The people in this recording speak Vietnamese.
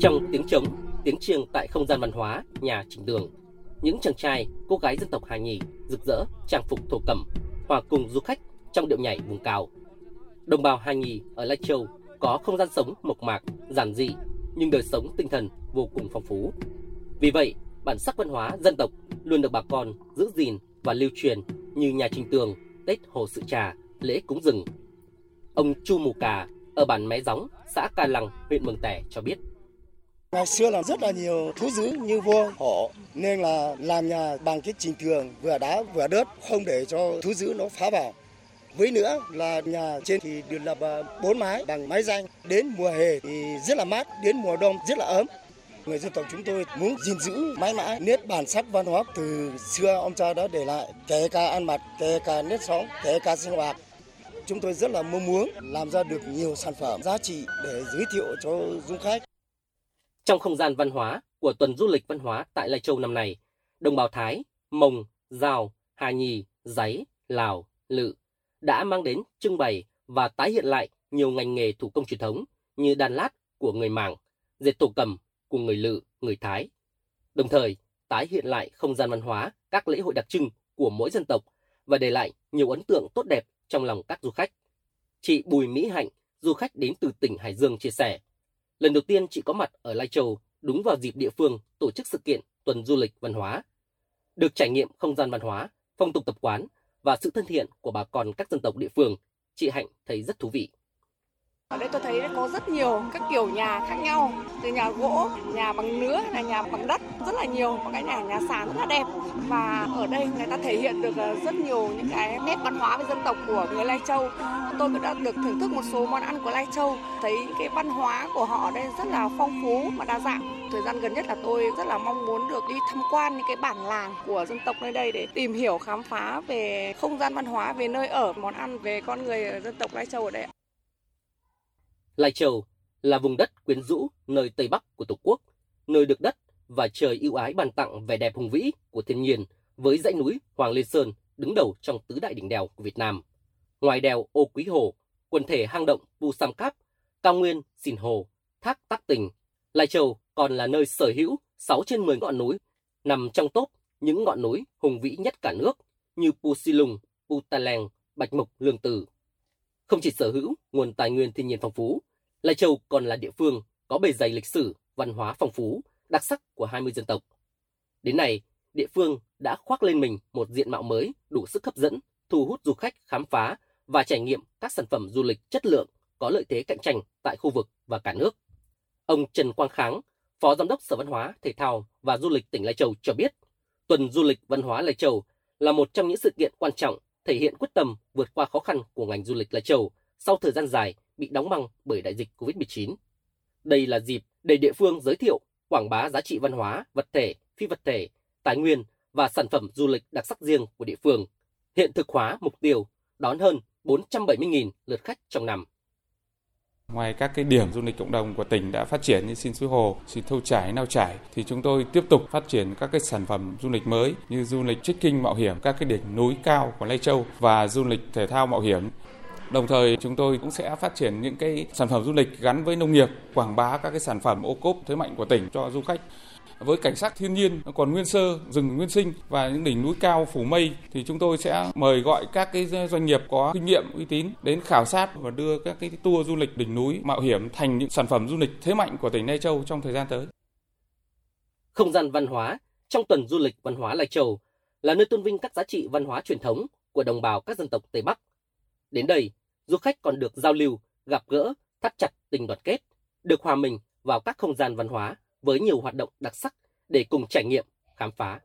Trong tiếng trống, tiếng chiêng tại không gian văn hóa nhà Trình Đường, những chàng trai, cô gái dân tộc Hà Nhì rực rỡ trang phục thổ cẩm, hòa cùng du khách trong điệu nhảy vùng cao. Đồng bào Hà Nhì ở Lai Châu có không gian sống mộc mạc, giản dị nhưng đời sống tinh thần vô cùng phong phú. Vì vậy, bản sắc văn hóa dân tộc luôn được bà con giữ gìn và lưu truyền như nhà Trình Tường, Tết Hồ Sự Trà, lễ cúng rừng. Ông Chu Mù Cà ở bản Mé Gióng, xã Ca Lăng, huyện Mường Tẻ cho biết. Ngày xưa là rất là nhiều thú dữ như vua, hổ nên là làm nhà bằng cái trình tường vừa đá vừa đất không để cho thú dữ nó phá vào. Với nữa là nhà trên thì được lập bốn mái bằng mái danh. Đến mùa hè thì rất là mát, đến mùa đông rất là ấm. Người dân tộc chúng tôi muốn gìn giữ mãi mãi nét bản sắc văn hóa từ xưa ông cha đã để lại, kể cả ăn mặc, kể cả nét sống, kể cả sinh hoạt. Chúng tôi rất là mong muốn làm ra được nhiều sản phẩm giá trị để giới thiệu cho du khách. Trong không gian văn hóa của tuần du lịch văn hóa tại Lai Châu năm nay, đồng bào Thái, Mông, Giao, Hà Nhì, Giấy, Lào, Lự đã mang đến trưng bày và tái hiện lại nhiều ngành nghề thủ công truyền thống như đan lát của người Mảng, dệt thổ cầm của người Lự, người Thái. Đồng thời, tái hiện lại không gian văn hóa, các lễ hội đặc trưng của mỗi dân tộc và để lại nhiều ấn tượng tốt đẹp trong lòng các du khách. Chị Bùi Mỹ Hạnh, du khách đến từ tỉnh Hải Dương chia sẻ, lần đầu tiên chị có mặt ở Lai Châu đúng vào dịp địa phương tổ chức sự kiện tuần du lịch văn hóa. Được trải nghiệm không gian văn hóa, phong tục tập quán và sự thân thiện của bà con các dân tộc địa phương, chị Hạnh thấy rất thú vị. Ở đây tôi thấy có rất nhiều các kiểu nhà khác nhau, từ nhà gỗ, nhà bằng nứa, là nhà bằng đất, rất là nhiều, có cái nhà nhà sàn rất là đẹp. Và ở đây người ta thể hiện được ờ, rất nhiều những cái nét văn hóa về dân tộc của người Lai Châu. Tôi cũng đã được thưởng thức một số món ăn của Lai Châu, thấy cái văn hóa của họ ở đây rất là phong phú và đa dạng. Thời gian gần nhất là tôi rất là mong muốn được đi tham quan những cái bản làng của dân tộc nơi đây để tìm hiểu khám phá về không gian văn hóa, về nơi ở, món ăn, về con người dân tộc Lai Châu ở đây. Lai Châu là vùng đất quyến rũ nơi Tây Bắc của Tổ quốc, nơi được đất và trời ưu ái ban tặng vẻ đẹp hùng vĩ của thiên nhiên với dãy núi Hoàng Liên Sơn đứng đầu trong tứ đại đỉnh đèo của Việt Nam. Ngoài đèo Ô Quý Hồ, quần thể hang động Pu Sam Cáp, cao nguyên Sìn Hồ, thác Tắc Tình, Lai Châu còn là nơi sở hữu 6 trên 10 ngọn núi, nằm trong top những ngọn núi hùng vĩ nhất cả nước như Pu Silung, Pu Taleng, Bạch Mục, Lương Tử. Không chỉ sở hữu nguồn tài nguyên thiên nhiên phong phú, Lai Châu còn là địa phương có bề dày lịch sử, văn hóa phong phú, đặc sắc của 20 dân tộc. Đến nay, địa phương đã khoác lên mình một diện mạo mới đủ sức hấp dẫn, thu hút du khách khám phá và trải nghiệm các sản phẩm du lịch chất lượng có lợi thế cạnh tranh tại khu vực và cả nước. Ông Trần Quang Kháng, Phó Giám đốc Sở Văn hóa, Thể thao và Du lịch tỉnh Lai Châu cho biết, tuần du lịch văn hóa Lai Châu là một trong những sự kiện quan trọng thể hiện quyết tâm vượt qua khó khăn của ngành du lịch Lai Châu sau thời gian dài bị đóng băng bởi đại dịch COVID-19. Đây là dịp để địa phương giới thiệu, quảng bá giá trị văn hóa, vật thể, phi vật thể, tài nguyên và sản phẩm du lịch đặc sắc riêng của địa phương, hiện thực hóa mục tiêu đón hơn 470.000 lượt khách trong năm. Ngoài các cái điểm du lịch cộng đồng của tỉnh đã phát triển như xin suối hồ, xin thâu trải, nao trải thì chúng tôi tiếp tục phát triển các cái sản phẩm du lịch mới như du lịch trekking mạo hiểm các cái đỉnh núi cao của Lai Châu và du lịch thể thao mạo hiểm. Đồng thời chúng tôi cũng sẽ phát triển những cái sản phẩm du lịch gắn với nông nghiệp, quảng bá các cái sản phẩm ô cốp thế mạnh của tỉnh cho du khách với cảnh sắc thiên nhiên còn nguyên sơ, rừng nguyên sinh và những đỉnh núi cao phủ mây thì chúng tôi sẽ mời gọi các cái doanh nghiệp có kinh nghiệm uy tín đến khảo sát và đưa các cái tour du lịch đỉnh núi mạo hiểm thành những sản phẩm du lịch thế mạnh của tỉnh Lai Châu trong thời gian tới. Không gian văn hóa trong tuần du lịch văn hóa Lai Châu là nơi tôn vinh các giá trị văn hóa truyền thống của đồng bào các dân tộc Tây Bắc. Đến đây, du khách còn được giao lưu, gặp gỡ, thắt chặt tình đoàn kết, được hòa mình vào các không gian văn hóa với nhiều hoạt động đặc sắc để cùng trải nghiệm, khám phá.